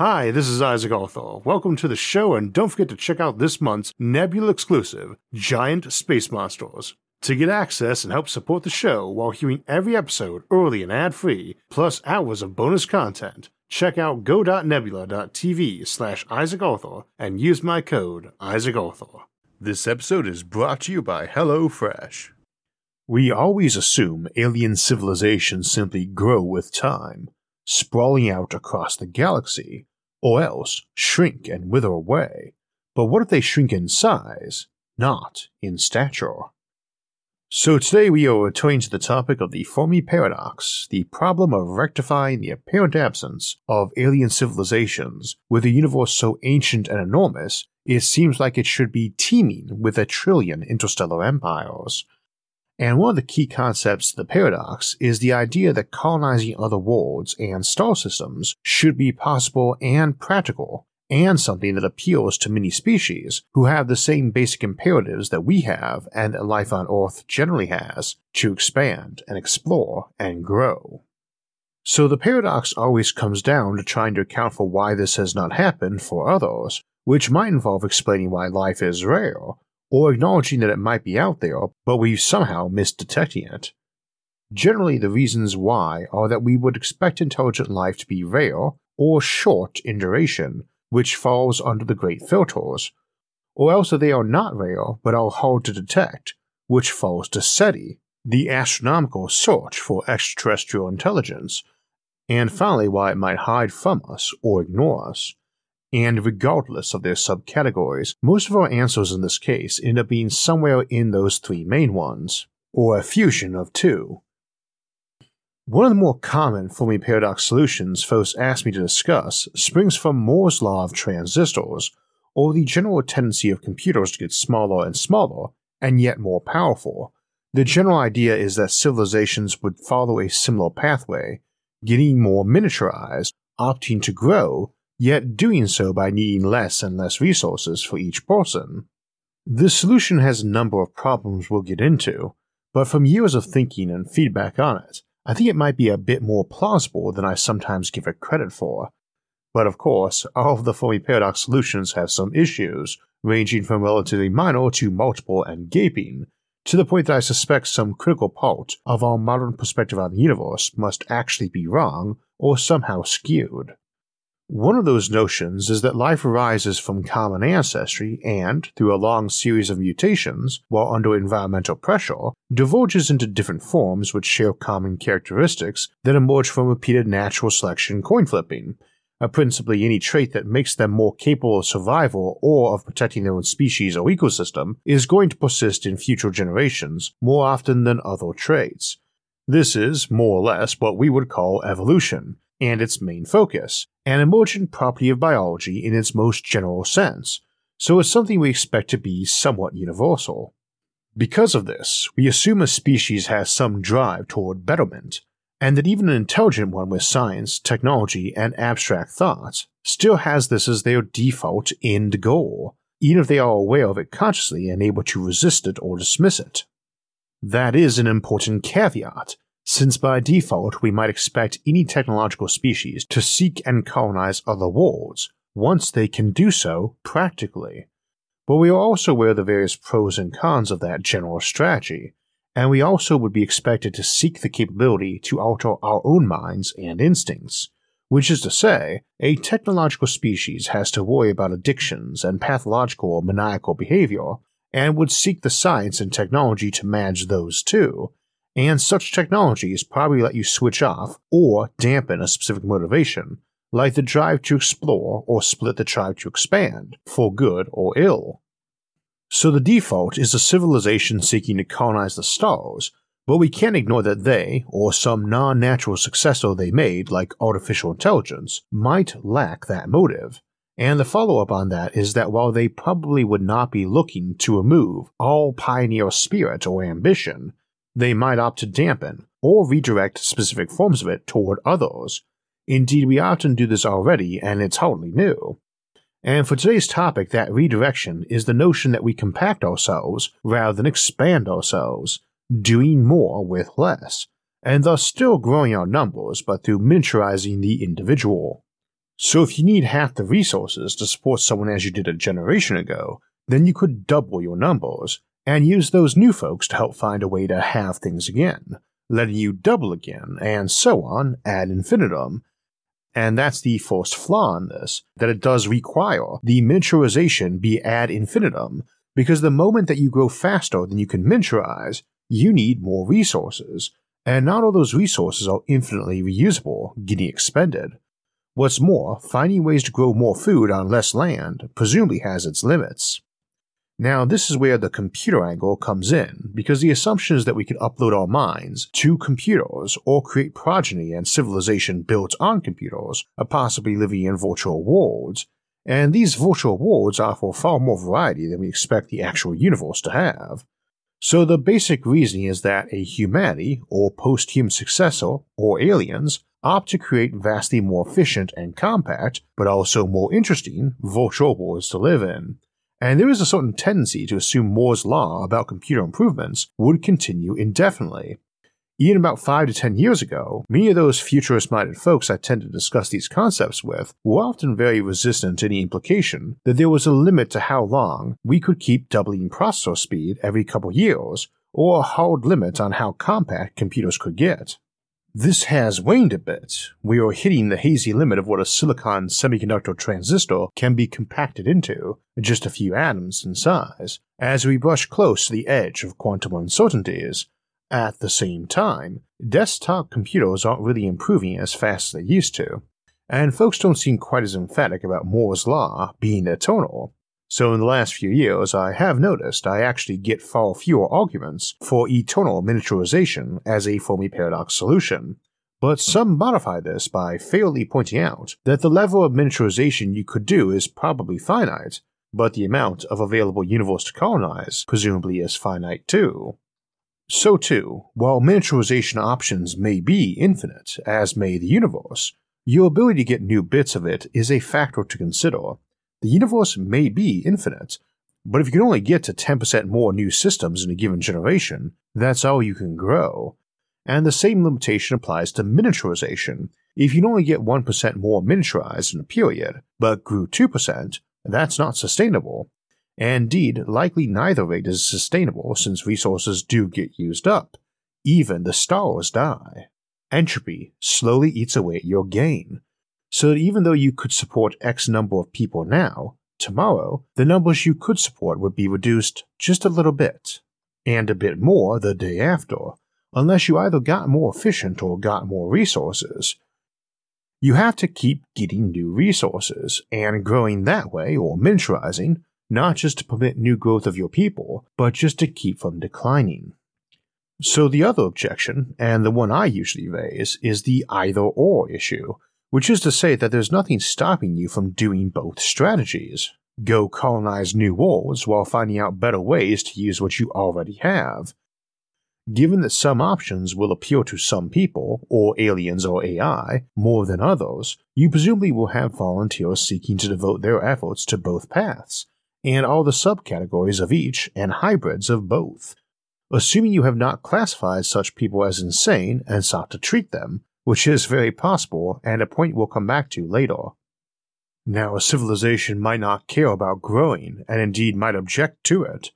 Hi, this is Isaac Arthur. Welcome to the show, and don't forget to check out this month's Nebula exclusive, Giant Space Monsters. To get access and help support the show while hearing every episode early and ad free, plus hours of bonus content, check out go.nebula.tv slash Isaac Arthur and use my code Isaac Arthur. This episode is brought to you by HelloFresh. We always assume alien civilizations simply grow with time, sprawling out across the galaxy, or else shrink and wither away. But what if they shrink in size, not in stature? So today we are returning to the topic of the Fermi paradox, the problem of rectifying the apparent absence of alien civilizations with a universe so ancient and enormous it seems like it should be teeming with a trillion interstellar empires. And one of the key concepts of the paradox is the idea that colonizing other worlds and star systems should be possible and practical, and something that appeals to many species who have the same basic imperatives that we have and that life on Earth generally has to expand and explore and grow. So the paradox always comes down to trying to account for why this has not happened for others, which might involve explaining why life is rare or acknowledging that it might be out there, but we've somehow missed detecting it. Generally, the reasons why are that we would expect intelligent life to be rare or short in duration, which falls under the great filters, or else that they are not rare but are hard to detect, which falls to SETI, the astronomical search for extraterrestrial intelligence, and finally why it might hide from us or ignore us, and regardless of their subcategories, most of our answers in this case end up being somewhere in those three main ones, or a fusion of two. One of the more common Fermi paradox solutions folks ask me to discuss springs from Moore's law of transistors, or the general tendency of computers to get smaller and smaller, and yet more powerful. The general idea is that civilizations would follow a similar pathway, getting more miniaturized, opting to grow, yet doing so by needing less and less resources for each person. This solution has a number of problems we'll get into, but from years of thinking and feedback on it, I think it might be a bit more plausible than I sometimes give it credit for. But of course, all of the Fermi paradox solutions have some issues, ranging from relatively minor to multiple and gaping, to the point that I suspect some critical part of our modern perspective on the universe must actually be wrong or somehow skewed. One of those notions is that life arises from common ancestry and, through a long series of mutations, while under environmental pressure, diverges into different forms which share common characteristics that emerge from repeated natural selection coin flipping, uh, principally any trait that makes them more capable of survival or of protecting their own species or ecosystem is going to persist in future generations more often than other traits. This is, more or less, what we would call evolution, and its main focus, an emergent property of biology in its most general sense, so it's something we expect to be somewhat universal. Because of this, we assume a species has some drive toward betterment, and that even an intelligent one with science, technology, and abstract thought still has this as their default end goal, even if they are aware of it consciously and able to resist it or dismiss it. That is an important caveat, since by default we might expect any technological species to seek and colonize other worlds once they can do so practically. But we are also aware of the various pros and cons of that general strategy, and we also would be expected to seek the capability to alter our own minds and instincts, which is to say, a technological species has to worry about addictions and pathological or maniacal behavior, and would seek the science and technology to manage those too, and such technologies probably let you switch off or dampen a specific motivation, like the drive to explore or split the drive to expand, for good or ill. So the default is a civilization seeking to colonize the stars, but we can't ignore that they, or some non natural successor they made, like artificial intelligence, might lack that motive. And the follow up on that is that while they probably would not be looking to remove all pioneer spirit or ambition, they might opt to dampen or redirect specific forms of it toward others. Indeed, we often do this already, and it's hardly new. And for today's topic, that redirection is the notion that we compact ourselves rather than expand ourselves, doing more with less, and thus still growing our numbers, but through miniaturizing the individual. So if you need half the resources to support someone as you did a generation ago, then you could double your numbers and use those new folks to help find a way to have things again, letting you double again, and so on ad infinitum. And that's the first flaw in this, that it does require the miniaturization be ad infinitum, because the moment that you grow faster than you can miniaturize, you need more resources, and not all those resources are infinitely reusable, getting expended. What's more, finding ways to grow more food on less land presumably has its limits. Now, this is where the computer angle comes in, because the assumption is that we can upload our minds to computers or create progeny and civilization built on computers, or possibly living in virtual worlds, and these virtual worlds offer far more variety than we expect the actual universe to have. So the basic reasoning is that a humanity, or post-human successor, or aliens, opt to create vastly more efficient and compact, but also more interesting, virtual worlds to live in and there is a certain tendency to assume Moore's law about computer improvements would continue indefinitely. Even about 5 to 10 years ago, many of those futurist minded folks I tend to discuss these concepts with were often very resistant to any implication that there was a limit to how long we could keep doubling processor speed every couple years, or a hard limit on how compact computers could get. This has waned a bit. We are hitting the hazy limit of what a silicon semiconductor transistor can be compacted into, just a few atoms in size, as we brush close to the edge of quantum uncertainties. At the same time, desktop computers aren't really improving as fast as they used to, and folks don't seem quite as emphatic about Moore's Law being eternal. So, in the last few years, I have noticed I actually get far fewer arguments for eternal miniaturization as a Fermi paradox solution. But some modify this by fairly pointing out that the level of miniaturization you could do is probably finite, but the amount of available universe to colonize presumably is finite too. So, too, while miniaturization options may be infinite, as may the universe, your ability to get new bits of it is a factor to consider, the universe may be infinite, but if you can only get to 10% more new systems in a given generation, that's all you can grow. And the same limitation applies to miniaturization. If you can only get 1% more miniaturized in a period, but grew 2%, that's not sustainable. And indeed, likely neither rate is sustainable since resources do get used up. Even the stars die. Entropy slowly eats away your gain, so that even though you could support X number of people now, tomorrow the numbers you could support would be reduced just a little bit, and a bit more the day after, unless you either got more efficient or got more resources. You have to keep getting new resources and growing that way or miniaturizing, not just to permit new growth of your people, but just to keep from declining. So the other objection, and the one I usually raise, is the either or issue, which is to say that there's nothing stopping you from doing both strategies. Go colonize new worlds while finding out better ways to use what you already have. Given that some options will appeal to some people, or aliens or AI, more than others, you presumably will have volunteers seeking to devote their efforts to both paths, and all the subcategories of each and hybrids of both. Assuming you have not classified such people as insane and sought to treat them, which is very possible and a point we'll come back to later. Now, a civilization might not care about growing, and indeed might object to it.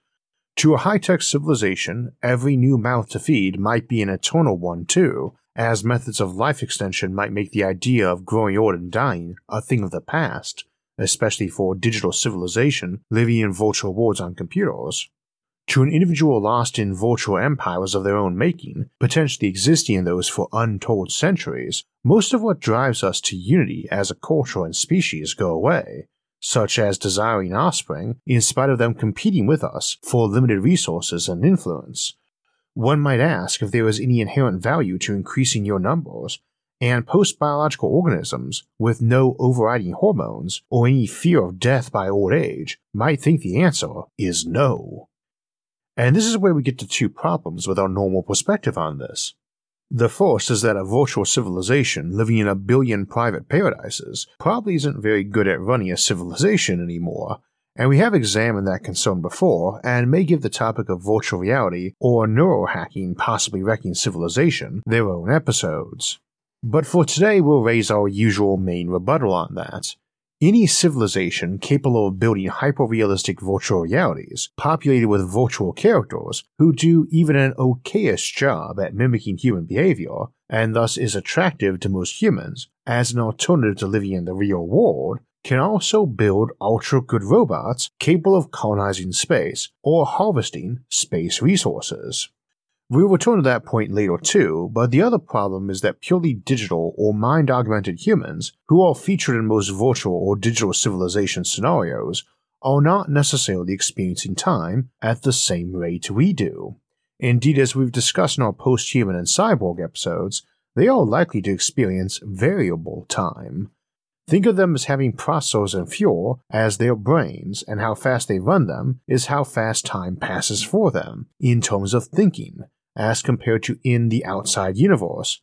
To a high tech civilization, every new mouth to feed might be an eternal one, too, as methods of life extension might make the idea of growing old and dying a thing of the past, especially for digital civilization living in virtual worlds on computers to an individual lost in virtual empires of their own making, potentially existing in those for untold centuries, most of what drives us to unity as a culture and species go away, such as desiring offspring in spite of them competing with us for limited resources and influence. One might ask if there is any inherent value to increasing your numbers, and post biological organisms with no overriding hormones or any fear of death by old age might think the answer is no. And this is where we get to two problems with our normal perspective on this. The first is that a virtual civilization living in a billion private paradises probably isn't very good at running a civilization anymore, and we have examined that concern before and may give the topic of virtual reality or neurohacking possibly wrecking civilization their own episodes. But for today, we'll raise our usual main rebuttal on that. Any civilization capable of building hyper-realistic virtual realities, populated with virtual characters who do even an okayish job at mimicking human behavior, and thus is attractive to most humans as an alternative to living in the real world, can also build ultra good robots capable of colonizing space or harvesting space resources. We'll return to that point later too, but the other problem is that purely digital or mind augmented humans, who are featured in most virtual or digital civilization scenarios, are not necessarily experiencing time at the same rate we do. Indeed, as we've discussed in our post human and cyborg episodes, they are likely to experience variable time. Think of them as having processors and fuel as their brains, and how fast they run them is how fast time passes for them, in terms of thinking, as compared to in the outside universe.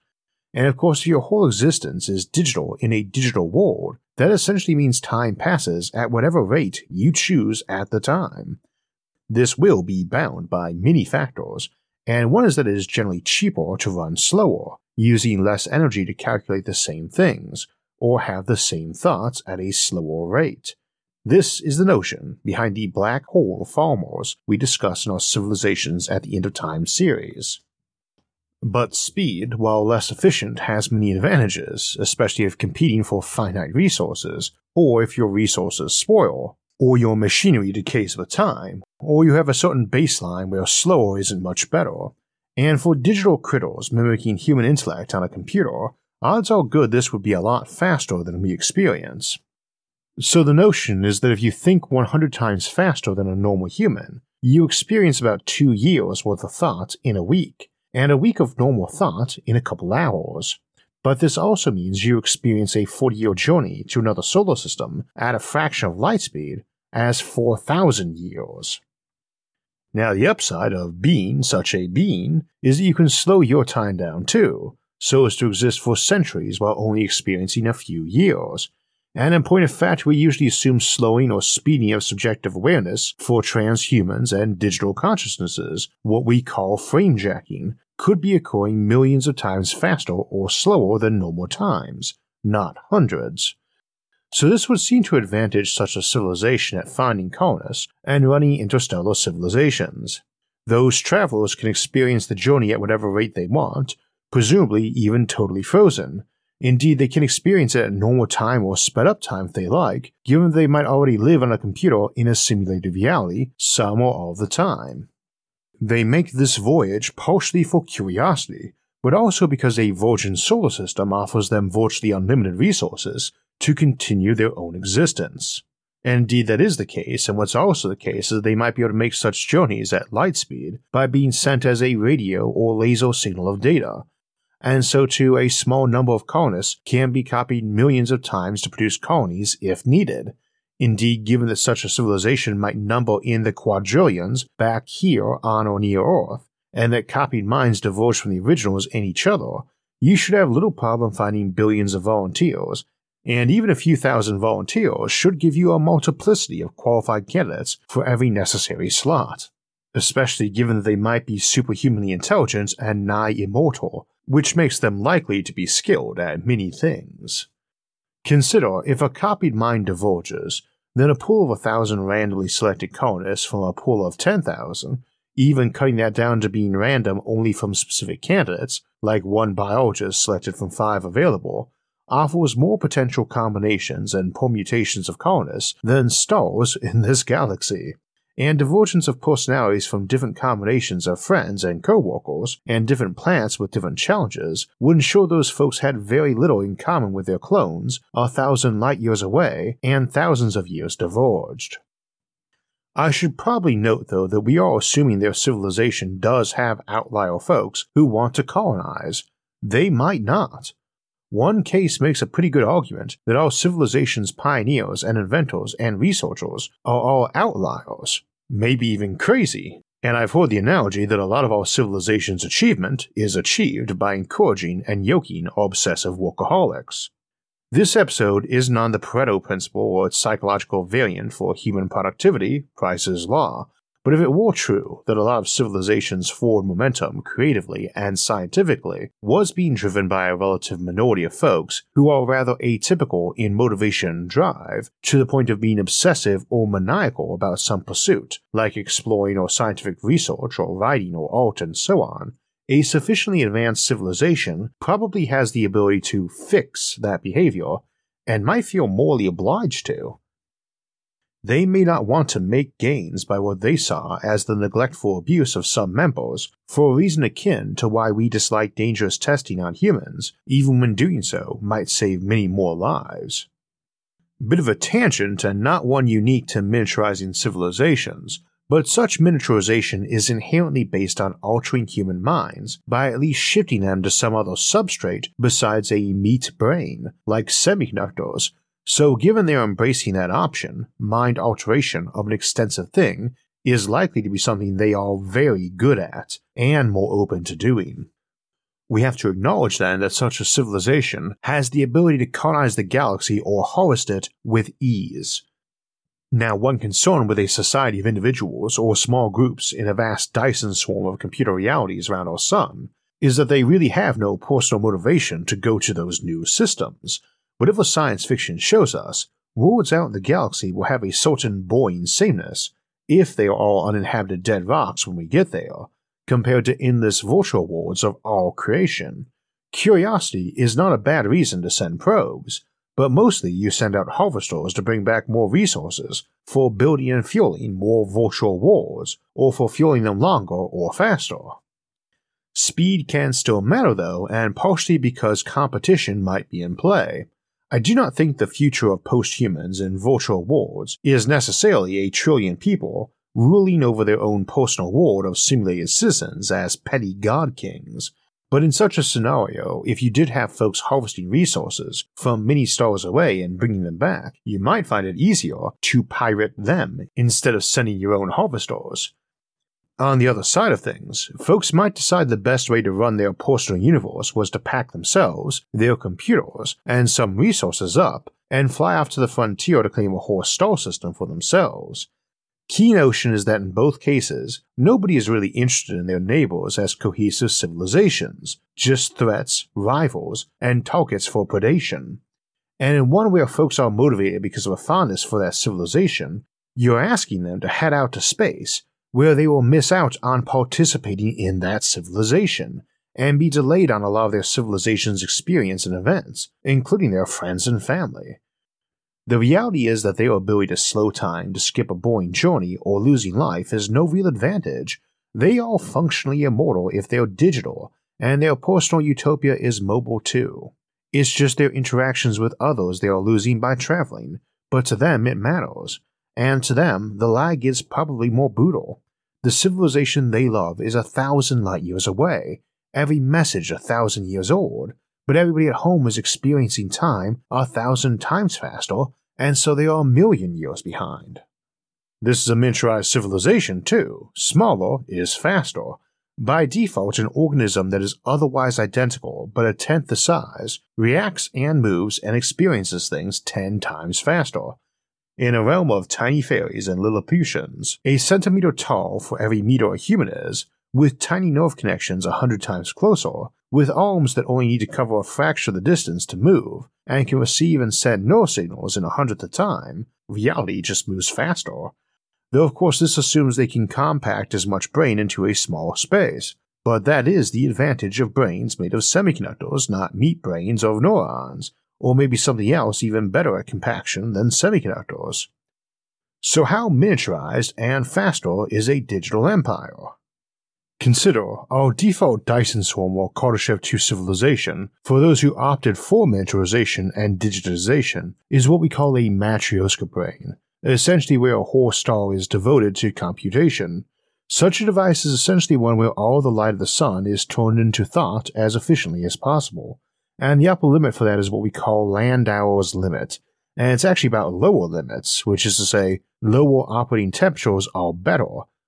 And of course, if your whole existence is digital in a digital world, that essentially means time passes at whatever rate you choose at the time. This will be bound by many factors, and one is that it is generally cheaper to run slower, using less energy to calculate the same things, or have the same thoughts at a slower rate. This is the notion behind the black hole farmers we discuss in our Civilizations at the End of Time series. But speed, while less efficient, has many advantages, especially if competing for finite resources, or if your resources spoil, or your machinery decays with time, or you have a certain baseline where slower isn't much better. And for digital critters mimicking human intellect on a computer, odds are good this would be a lot faster than we experience. So the notion is that if you think 100 times faster than a normal human, you experience about two years worth of thought in a week, and a week of normal thought in a couple hours. But this also means you experience a 40 year journey to another solar system at a fraction of light speed as 4,000 years. Now, the upside of being such a being is that you can slow your time down too, so as to exist for centuries while only experiencing a few years. And in point of fact, we usually assume slowing or speeding of subjective awareness for transhumans and digital consciousnesses, what we call frame jacking, could be occurring millions of times faster or slower than normal times, not hundreds. So this would seem to advantage such a civilization at finding colonists and running interstellar civilizations. Those travelers can experience the journey at whatever rate they want, presumably even totally frozen. Indeed, they can experience it at normal time or sped up time if they like, given they might already live on a computer in a simulated reality some or all the time. They make this voyage partially for curiosity, but also because a virgin solar system offers them virtually unlimited resources to continue their own existence. Indeed, that is the case, and what's also the case is they might be able to make such journeys at light speed by being sent as a radio or laser signal of data, and so too a small number of colonists can be copied millions of times to produce colonies if needed. Indeed, given that such a civilization might number in the quadrillions back here on or near Earth, and that copied minds diverge from the originals in each other, you should have little problem finding billions of volunteers, and even a few thousand volunteers should give you a multiplicity of qualified candidates for every necessary slot, especially given that they might be superhumanly intelligent and nigh immortal, which makes them likely to be skilled at many things. Consider if a copied mind diverges, then a pool of a thousand randomly selected colonists from a pool of 10,000, even cutting that down to being random only from specific candidates, like one biologist selected from five available, offers more potential combinations and permutations of colonists than stars in this galaxy and divergence of personalities from different combinations of friends and co-workers and different plants with different challenges would ensure those folks had very little in common with their clones a thousand light years away and thousands of years diverged. I should probably note, though, that we are assuming their civilization does have outlier folks who want to colonize. They might not. One case makes a pretty good argument that our civilization's pioneers and inventors and researchers are all outliers, maybe even crazy. And I've heard the analogy that a lot of our civilization's achievement is achieved by encouraging and yoking obsessive workaholics. This episode isn't on the Pareto principle or its psychological variant for human productivity, Price's Law, But if it were true that a lot of civilization's forward momentum, creatively and scientifically, was being driven by a relative minority of folks who are rather atypical in motivation drive, to the point of being obsessive or maniacal about some pursuit, like exploring or scientific research or writing or art and so on, a sufficiently advanced civilization probably has the ability to fix that behavior and might feel morally obliged to. They may not want to make gains by what they saw as the neglectful abuse of some members for a reason akin to why we dislike dangerous testing on humans, even when doing so might save many more lives. Bit of a tangent and not one unique to miniaturizing civilizations, but such miniaturization is inherently based on altering human minds by at least shifting them to some other substrate besides a meat brain, like semiconductors, so, given they're embracing that option, mind alteration of an extensive thing is likely to be something they are very good at and more open to doing. We have to acknowledge then that such a civilization has the ability to colonize the galaxy or harvest it with ease. Now, one concern with a society of individuals or small groups in a vast Dyson swarm of computer realities around our sun is that they really have no personal motivation to go to those new systems, Whatever science fiction shows us, worlds out in the galaxy will have a certain boring sameness, if they are all uninhabited dead rocks when we get there, compared to endless virtual worlds of our creation. Curiosity is not a bad reason to send probes, but mostly you send out harvesters to bring back more resources for building and fueling more virtual worlds, or for fueling them longer or faster. Speed can still matter though, and partially because competition might be in play, I do not think the future of posthumans in virtual worlds is necessarily a trillion people ruling over their own personal world of simulated citizens as petty god kings. But in such a scenario, if you did have folks harvesting resources from many stars away and bringing them back, you might find it easier to pirate them instead of sending your own harvesters, on the other side of things, folks might decide the best way to run their personal universe was to pack themselves, their computers, and some resources up and fly off to the frontier to claim a whole star system for themselves. Key notion is that in both cases, nobody is really interested in their neighbors as cohesive civilizations, just threats, rivals, and targets for predation. And in one where folks are motivated because of a fondness for that civilization, you're asking them to head out to space where they will miss out on participating in that civilization and be delayed on a lot of their civilization's experience and events, including their friends and family. The reality is that their ability to slow time to skip a boring journey or losing life is no real advantage. They are functionally immortal if they're digital, and their personal utopia is mobile too. It's just their interactions with others they are losing by traveling, but to them it matters, and to them, the lag is probably more brutal. The civilization they love is a thousand light years away, every message a thousand years old, but everybody at home is experiencing time a thousand times faster, and so they are a million years behind. This is a miniaturized civilization, too. Smaller is faster. By default, an organism that is otherwise identical but a tenth the size reacts and moves and experiences things ten times faster, in a realm of tiny fairies and Lilliputians, a centimeter tall for every meter a human is, with tiny nerve connections a hundred times closer, with arms that only need to cover a fraction of the distance to move, and can receive and send nerve signals in a hundredth the time, reality just moves faster. Though, of course, this assumes they can compact as much brain into a small space, but that is the advantage of brains made of semiconductors, not meat brains of neurons, or maybe something else even better at compaction than semiconductors. So, how miniaturized and faster is a digital empire? Consider our default Dyson swarm or Kardashev 2 civilization, for those who opted for miniaturization and digitization, is what we call a Matryoshka brain, essentially where a whole star is devoted to computation. Such a device is essentially one where all the light of the sun is turned into thought as efficiently as possible, and the upper limit for that is what we call Landauer's limit. And it's actually about lower limits, which is to say, lower operating temperatures are better,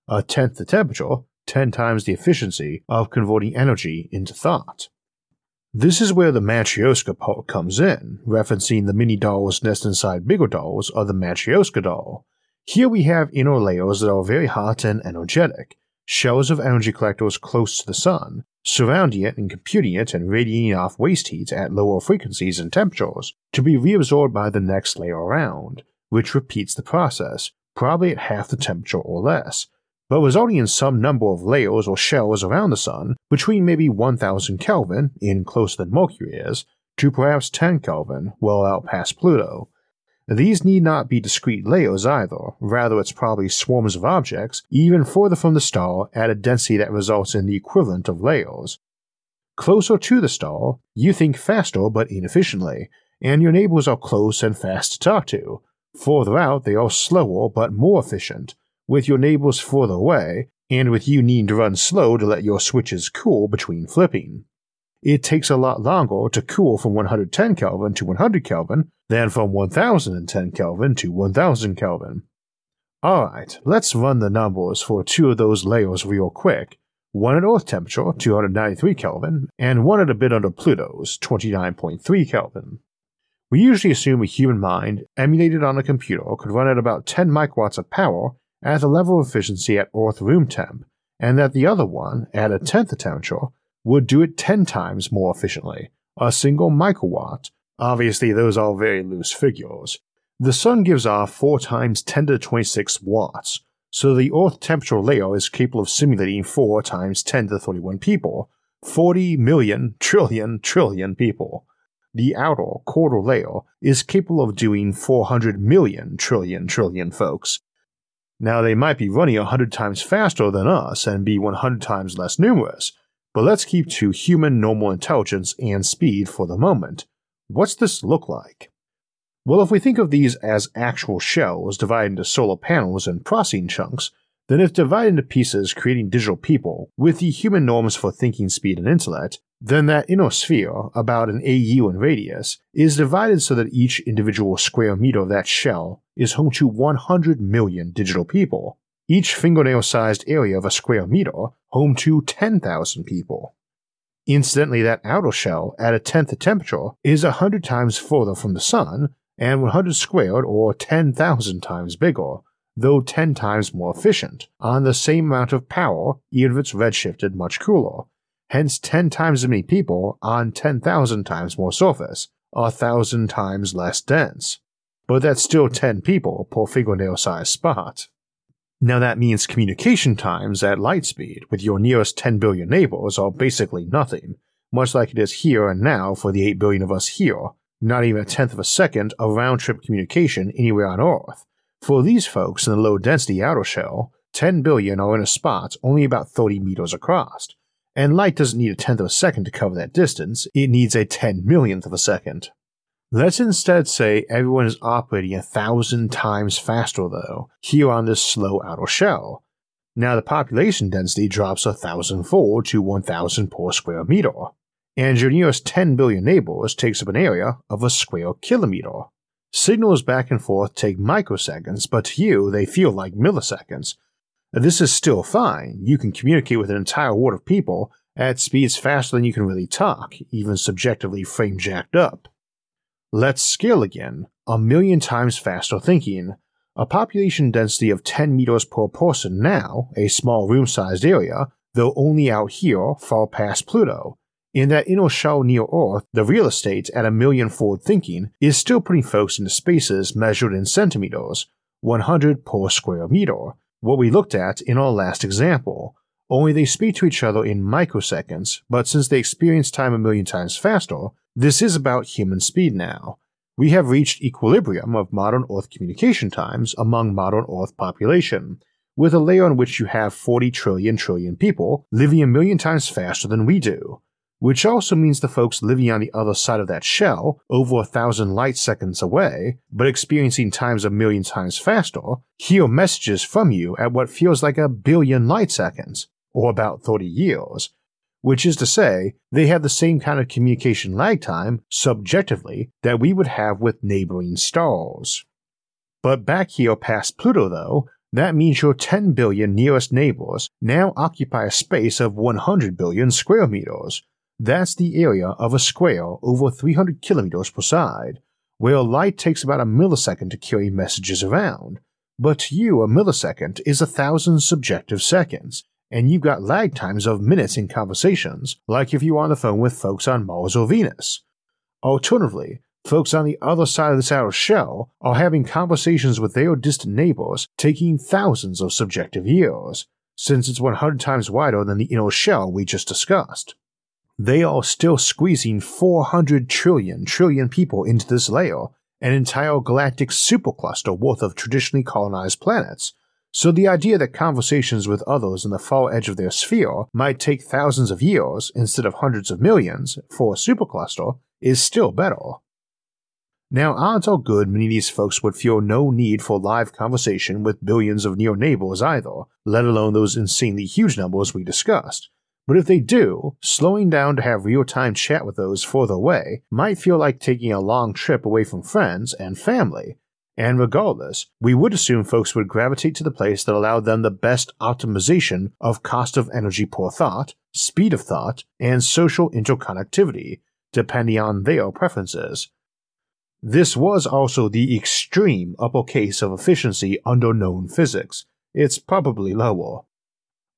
a tenth the temperature, 10 times the efficiency of converting energy into thought. This is where the Matryoshka part comes in, referencing the mini dolls nest inside bigger dolls of the Matryoshka doll. Here we have inner layers that are very hot and energetic, shells of energy collectors close to the sun, surrounding it and computing it and radiating off waste heat at lower frequencies and temperatures to be reabsorbed by the next layer around, which repeats the process, probably at half the temperature or less, but resulting in some number of layers or shells around the Sun between maybe 1000 Kelvin, in closer than Mercury is, to perhaps 10 Kelvin, well out past Pluto. These need not be discrete layers either, rather, it's probably swarms of objects, even further from the star, at a density that results in the equivalent of layers. Closer to the star, you think faster but inefficiently, and your neighbors are close and fast to talk to. Further out, they are slower but more efficient, with your neighbors further away, and with you needing to run slow to let your switches cool between flipping. It takes a lot longer to cool from 110 Kelvin to 100 Kelvin than from 1010 Kelvin to 1000 Kelvin. Alright, let's run the numbers for two of those layers real quick. One at Earth temperature, 293 Kelvin, and one at a bit under Pluto's, 29.3 Kelvin. We usually assume a human mind, emulated on a computer, could run at about 10 microwatts of power at the level of efficiency at Earth room temp, and that the other one, at a tenth the temperature, would do it 10 times more efficiently, a single microwatt. Obviously, those are very loose figures. The sun gives off 4 times 10 to the 26 watts, so the Earth temperature layer is capable of simulating 4 times 10 to the 31 people, 40 million trillion trillion people. The outer quarter layer is capable of doing 400 million trillion trillion folks, now, they might be running 100 times faster than us and be 100 times less numerous, but let's keep to human normal intelligence and speed for the moment. What's this look like? Well, if we think of these as actual shells divided into solar panels and processing chunks, then if divided into pieces creating digital people with the human norms for thinking speed and intellect, then that inner sphere, about an AU in radius, is divided so that each individual square meter of that shell is home to 100 million digital people. Each fingernail sized area of a square meter home to 10,000 people. Incidentally, that outer shell at a tenth the temperature is 100 times further from the sun and 100 squared or 10,000 times bigger, though 10 times more efficient, on the same amount of power, even if it's redshifted much cooler, hence 10 times as many people on 10,000 times more surface, a thousand times less dense. But that's still 10 people per fingernail sized spot. Now that means communication times at light speed with your nearest 10 billion neighbors are basically nothing, much like it is here and now for the 8 billion of us here, not even a tenth of a second of round trip communication anywhere on Earth. For these folks in the low density outer shell, 10 billion are in a spot only about 30 meters across, and light doesn't need a tenth of a second to cover that distance, it needs a ten millionth of a second. Let's instead say everyone is operating a thousand times faster, though, here on this slow outer shell. Now the population density drops a thousandfold to 1000 per square meter, and your nearest 10 billion neighbors takes up an area of a square kilometer. Signals back and forth take microseconds, but to you they feel like milliseconds, this is still fine. You can communicate with an entire world of people at speeds faster than you can really talk, even subjectively frame jacked up. Let's scale again. A million times faster thinking. A population density of 10 meters per person now, a small room sized area, though only out here, far past Pluto. In that inner shell near Earth, the real estate at a million forward thinking is still putting folks into spaces measured in centimeters, 100 per square meter, what we looked at in our last example, only they speak to each other in microseconds, but since they experience time a million times faster, this is about human speed now. We have reached equilibrium of modern Earth communication times among modern Earth population, with a layer on which you have 40 trillion trillion people living a million times faster than we do, which also means the folks living on the other side of that shell, over a thousand light seconds away, but experiencing times a million times faster, hear messages from you at what feels like a billion light seconds, or about 30 years, which is to say, they have the same kind of communication lag time, subjectively, that we would have with neighboring stars. But back here past Pluto, though, that means your 10 billion nearest neighbors now occupy a space of 100 billion square meters, that's the area of a square over 300 kilometers per side, where light takes about a millisecond to carry messages around, but to you a millisecond is a thousand subjective seconds, and you've got lag times of minutes in conversations, like if you are on the phone with folks on Mars or Venus. Alternatively, folks on the other side of this outer shell are having conversations with their distant neighbors taking thousands of subjective years, since it's 100 times wider than the inner shell we just discussed. They are still squeezing 400 trillion trillion people into this layer, an entire galactic supercluster worth of traditionally colonized planets, so the idea that conversations with others in the far edge of their sphere might take thousands of years instead of hundreds of millions for a supercluster is still better. Now, odds are good many of these folks would feel no need for live conversation with billions of near neighbors either, let alone those insanely huge numbers we discussed. But if they do, slowing down to have real time chat with those further away might feel like taking a long trip away from friends and family, and regardless, we would assume folks would gravitate to the place that allowed them the best optimization of cost of energy per thought, speed of thought, and social interconnectivity, depending on their preferences. This was also the extreme upper case of efficiency under known physics. It's probably lower.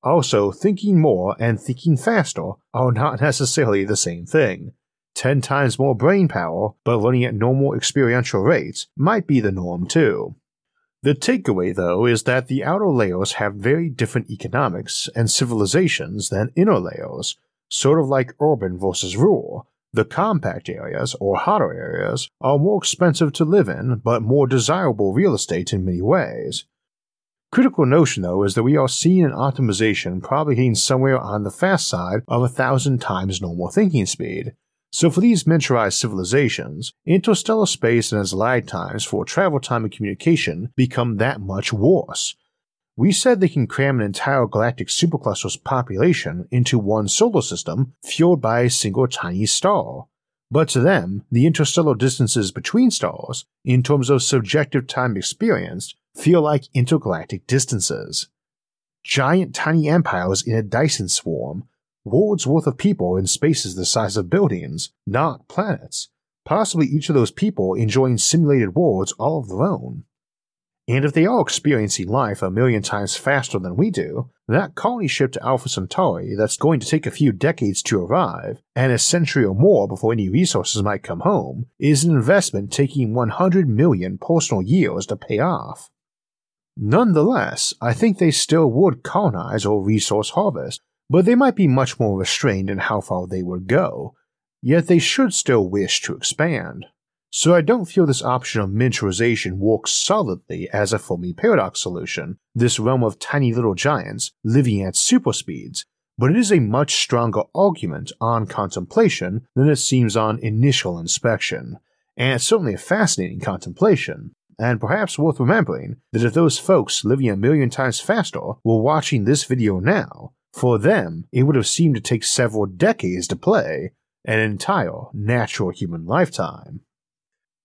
Also, thinking more and thinking faster are not necessarily the same thing. 10 times more brain power, but running at normal experiential rates, might be the norm too. The takeaway, though, is that the outer layers have very different economics and civilizations than inner layers, sort of like urban versus rural. The compact areas, or hotter areas, are more expensive to live in, but more desirable real estate in many ways. Critical notion, though, is that we are seeing an optimization probably hitting somewhere on the fast side of a thousand times normal thinking speed, so for these miniaturized civilizations, interstellar space and its lag times for travel time and communication become that much worse. We said they can cram an entire galactic supercluster's population into one solar system fueled by a single tiny star. But to them, the interstellar distances between stars, in terms of subjective time experienced, feel like intergalactic distances. Giant tiny empires in a Dyson swarm worlds worth of people in spaces the size of buildings, not planets, possibly each of those people enjoying simulated worlds all of their own. And if they are experiencing life a million times faster than we do, that colony ship to Alpha Centauri that's going to take a few decades to arrive, and a century or more before any resources might come home, is an investment taking 100 million personal years to pay off. Nonetheless, I think they still would colonize or resource harvest but they might be much more restrained in how far they would go, yet they should still wish to expand. So I don't feel this option of miniaturization works solidly as a Fermi paradox solution, this realm of tiny little giants living at super speeds, but it is a much stronger argument on contemplation than it seems on initial inspection, and it's certainly a fascinating contemplation, and perhaps worth remembering that if those folks living a million times faster were watching this video now, for them, it would have seemed to take several decades to play, an entire natural human lifetime.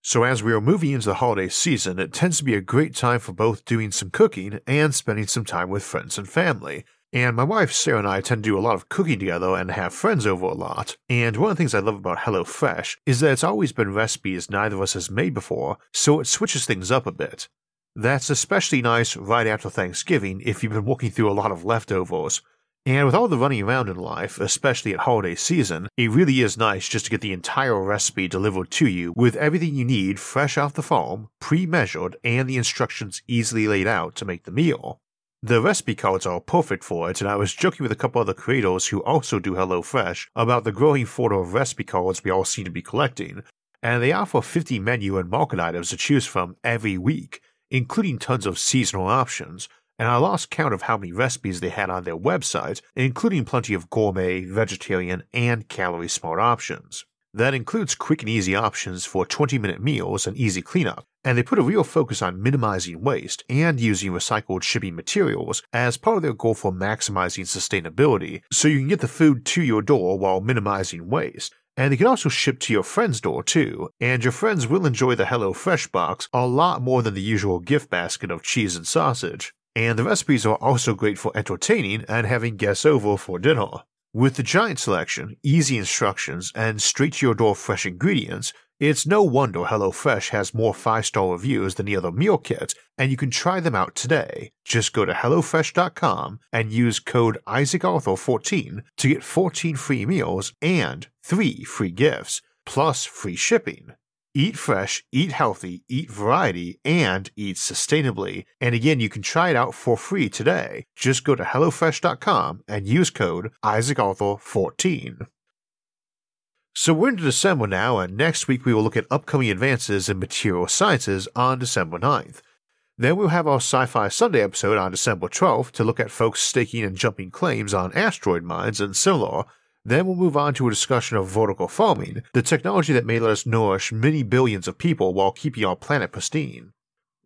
So, as we are moving into the holiday season, it tends to be a great time for both doing some cooking and spending some time with friends and family. And my wife Sarah and I tend to do a lot of cooking together and have friends over a lot. And one of the things I love about HelloFresh is that it's always been recipes neither of us has made before, so it switches things up a bit. That's especially nice right after Thanksgiving if you've been working through a lot of leftovers. And with all the running around in life, especially at holiday season, it really is nice just to get the entire recipe delivered to you with everything you need fresh off the farm, pre measured, and the instructions easily laid out to make the meal. The recipe cards are perfect for it, and I was joking with a couple other creators who also do HelloFresh about the growing photo of recipe cards we all seem to be collecting, and they offer 50 menu and market items to choose from every week, including tons of seasonal options, and I lost count of how many recipes they had on their website, including plenty of gourmet, vegetarian, and calorie smart options. That includes quick and easy options for 20 minute meals and easy cleanup, and they put a real focus on minimizing waste and using recycled shipping materials as part of their goal for maximizing sustainability so you can get the food to your door while minimizing waste. And they can also ship to your friend's door too, and your friends will enjoy the HelloFresh box a lot more than the usual gift basket of cheese and sausage and the recipes are also great for entertaining and having guests over for dinner. With the giant selection, easy instructions, and straight to your door fresh ingredients, It's no wonder HelloFresh has more 5 star reviews than the other meal kits, and you can try them out today. Just go to HelloFresh.com and use code IsaacArthur14 to get 14 free meals and 3 free gifts, plus free shipping. Eat fresh, eat healthy, eat variety, and eat sustainably. And again, you can try it out for free today. Just go to HelloFresh.com and use code IsaacArthur14. So we're into December now, and next week we will look at upcoming advances in material sciences on December 9th. Then we'll have our Sci Fi Sunday episode on December 12th to look at folks staking and jumping claims on asteroid mines and similar. Then we'll move on to a discussion of vertical farming, the technology that may let us nourish many billions of people while keeping our planet pristine.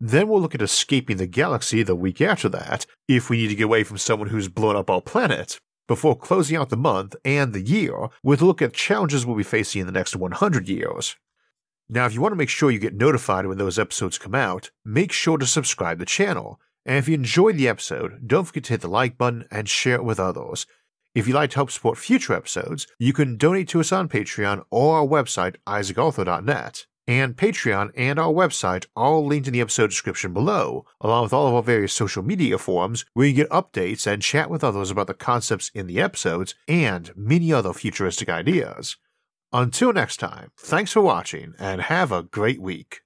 Then we'll look at escaping the galaxy the week after that, if we need to get away from someone who's blown up our planet, before closing out the month and the year with a look at challenges we'll be facing in the next 100 years. Now, if you want to make sure you get notified when those episodes come out, make sure to subscribe to the channel. And if you enjoyed the episode, don't forget to hit the like button and share it with others. If you'd like to help support future episodes, you can donate to us on Patreon or our website, isaacarthur.net and Patreon and our website all linked in the episode description below, along with all of our various social media forums where you get updates and chat with others about the concepts in the episodes and many other futuristic ideas. Until next time, thanks for watching and have a great week.